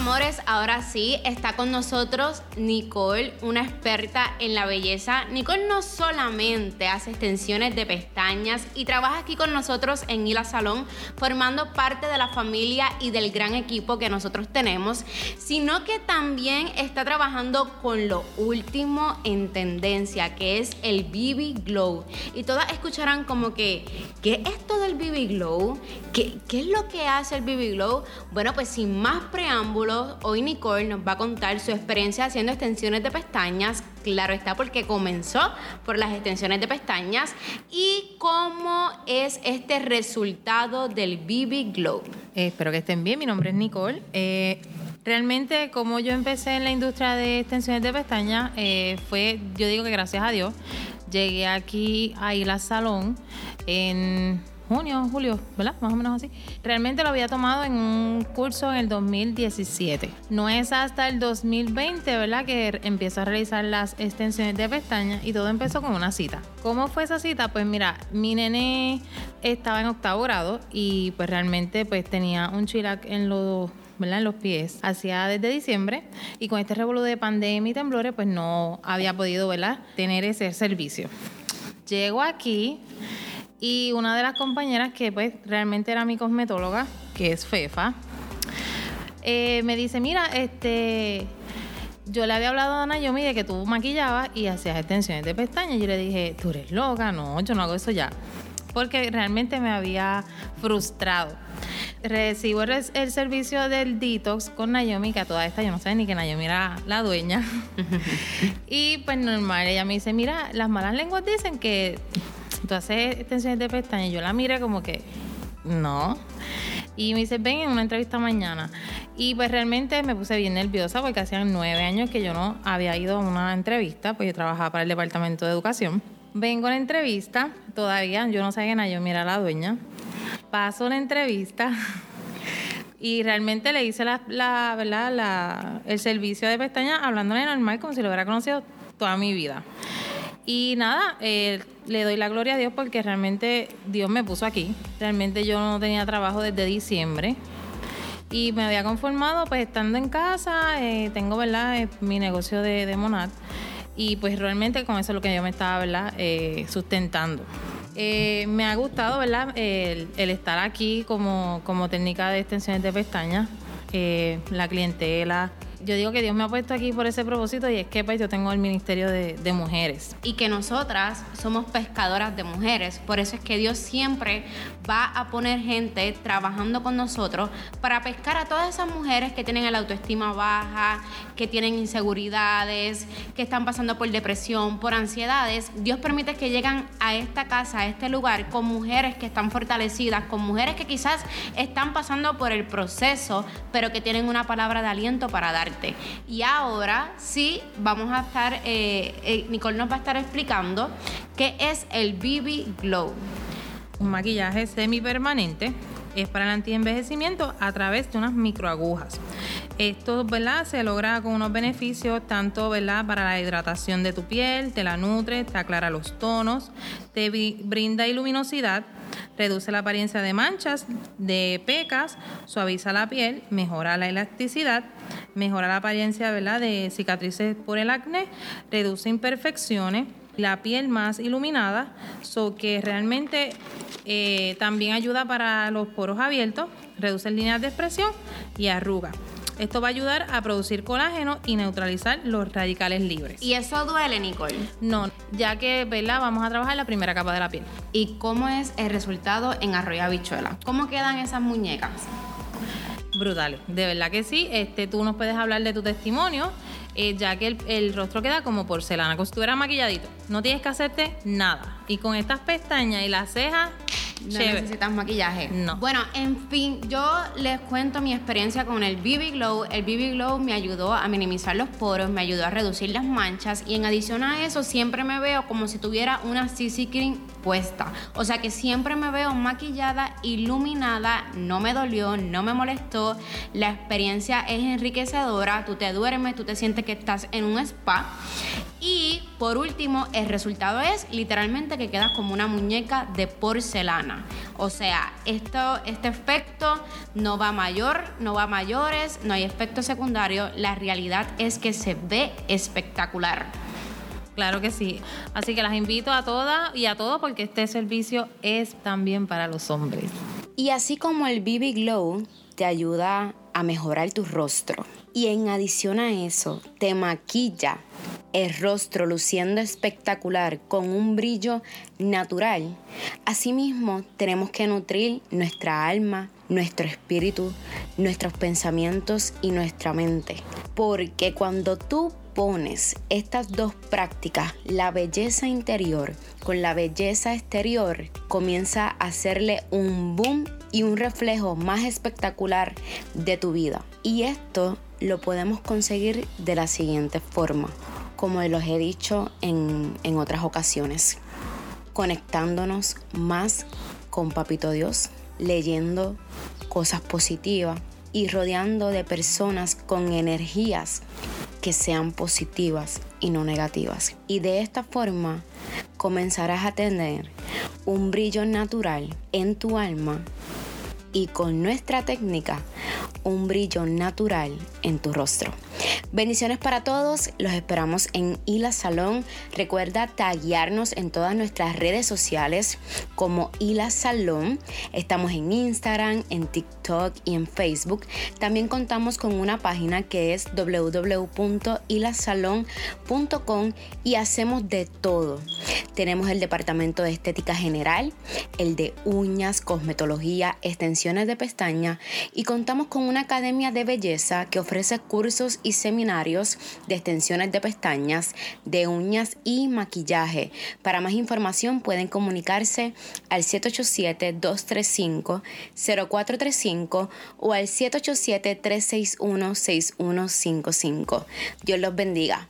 amores, ahora sí está con nosotros Nicole, una experta en la belleza. Nicole no solamente hace extensiones de pestañas y trabaja aquí con nosotros en Hila Salón, formando parte de la familia y del gran equipo que nosotros tenemos, sino que también está trabajando con lo último en tendencia, que es el BB Glow. Y todas escucharán como que, ¿qué es esto del BB Glow? ¿Qué, ¿Qué es lo que hace el BB Glow? Bueno, pues sin más preámbulos, hoy Nicole nos va a contar su experiencia haciendo extensiones de pestañas. Claro está porque comenzó por las extensiones de pestañas y cómo es este resultado del BB Glow. Eh, espero que estén bien. Mi nombre es Nicole. Eh, realmente, como yo empecé en la industria de extensiones de pestañas, eh, fue, yo digo que gracias a Dios, llegué aquí a al salón en junio, julio, ¿verdad? Más o menos así. Realmente lo había tomado en un curso en el 2017. No es hasta el 2020, ¿verdad? Que empiezo a realizar las extensiones de pestañas y todo empezó con una cita. ¿Cómo fue esa cita? Pues mira, mi nene estaba en octavo grado y pues realmente pues tenía un chilac en los ¿verdad? en los pies hacía desde diciembre y con este revolú de pandemia y temblores pues no había podido ¿verdad? tener ese servicio. Llego aquí y una de las compañeras que pues realmente era mi cosmetóloga, que es Fefa, eh, me dice, mira, este, yo le había hablado a Naomi de que tú maquillabas y hacías extensiones de pestañas. Y yo le dije, tú eres loca, no, yo no hago eso ya. Porque realmente me había frustrado. Recibo el, el servicio del detox con Naomi, que a toda esta yo no sé ni que Naomi era la dueña. y pues normal, ella me dice, mira, las malas lenguas dicen que tú haces extensiones de pestañas. Yo la miré como que, no. Y me dice, ven en una entrevista mañana. Y pues realmente me puse bien nerviosa porque hacían nueve años que yo no había ido a una entrevista, pues yo trabajaba para el departamento de educación. Vengo a la entrevista, todavía yo no sabía nada, yo mira a la dueña. Paso la entrevista y realmente le hice la, ¿verdad? El servicio de pestañas hablándole normal como si lo hubiera conocido toda mi vida. Y nada, eh, le doy la gloria a Dios porque realmente Dios me puso aquí. Realmente yo no tenía trabajo desde diciembre. Y me había conformado pues estando en casa, eh, tengo verdad eh, mi negocio de, de Monad y pues realmente con eso es lo que yo me estaba verdad sustentando. me ha gustado verdad el, el, estar aquí como, como técnica de extensiones de pestañas, la clientela, yo digo que Dios me ha puesto aquí por ese propósito y es que pues yo tengo el ministerio de, mujeres. Y que nosotras somos pescadoras de mujeres, por eso es que Dios siempre va a poner gente trabajando con nosotros para pescar a todas esas mujeres que tienen la autoestima baja, que tienen inseguridades, que están pasando por depresión, por ansiedades. Dios permite que lleguen a esta casa, a este lugar, con mujeres que están fortalecidas, con mujeres que quizás están pasando por el proceso, pero que tienen una palabra de aliento para dar y ahora sí, vamos a estar, eh, eh, Nicole nos va a estar explicando qué es el BB Glow. Un maquillaje semipermanente es para el antienvejecimiento a través de unas microagujas. Esto ¿verdad? se logra con unos beneficios tanto ¿verdad? para la hidratación de tu piel, te la nutre, te aclara los tonos, te brinda luminosidad, reduce la apariencia de manchas, de pecas, suaviza la piel, mejora la elasticidad, mejora la apariencia ¿verdad? de cicatrices por el acné, reduce imperfecciones, la piel más iluminada, so que realmente eh, también ayuda para los poros abiertos, reduce líneas de expresión y arruga. Esto va a ayudar a producir colágeno y neutralizar los radicales libres. ¿Y eso duele, Nicole? No, ya que, ¿verdad? Vamos a trabajar la primera capa de la piel. ¿Y cómo es el resultado en arroyo habichuela? ¿Cómo quedan esas muñecas? Brutales, de verdad que sí. Este, tú nos puedes hablar de tu testimonio, eh, ya que el, rostro queda como porcelana, como si estuviera maquilladito. No tienes que hacerte nada. Y con estas pestañas y las cejas, no necesitas maquillaje. No. Bueno, en fin, yo les cuento mi experiencia con el BB Glow. El BB Glow me ayudó a minimizar los poros, me ayudó a reducir las manchas y en adición a eso siempre me veo como si tuviera una CC cream puesta. O sea que siempre me veo maquillada, iluminada, no me dolió, no me molestó. La experiencia es enriquecedora, tú te duermes, tú te sientes que estás en un spa Y por último, el resultado es literalmente que quedas como una muñeca de porcelana. O sea, esto, este efecto no va mayor, no va a mayores, no hay efecto secundario. La realidad es que se ve espectacular. Claro que sí. Así que las invito a todas y a todos porque este servicio es también para los hombres. Y así como el BB Glow te ayuda a mejorar tu rostro y en adición a eso te maquilla el rostro luciendo espectacular con un brillo natural, asimismo tenemos que nutrir nuestra alma, nuestro espíritu, nuestros pensamientos y nuestra mente. Porque cuando tú pones estas dos prácticas, la belleza interior con la belleza exterior, comienza a hacerle un boom y un reflejo más espectacular de tu vida. Y esto lo podemos conseguir de la siguiente forma, como los he dicho en, en otras ocasiones, conectándonos más con Papito Dios, leyendo cosas positivas y rodeando de personas con energías que sean positivas y no negativas. Y de esta forma comenzarás a tener un brillo natural en tu alma y con nuestra técnica un brillo natural en tu rostro. Bendiciones para todos, los esperamos en Ila Salón. Recuerda taguearnos en todas nuestras redes sociales como Ila Salón. Estamos en Instagram, en TikTok y en Facebook. También contamos con una página que es www.ilasalon.com y hacemos de todo. Tenemos el departamento de estética general, el de uñas, cosmetología, extensiones de pestaña y contamos con una academia de belleza que ofrece cursos y seminarios de extensiones de pestañas, de uñas y maquillaje. Para más información pueden comunicarse al 787-235-0435 o al 787-361-6155. Dios los bendiga.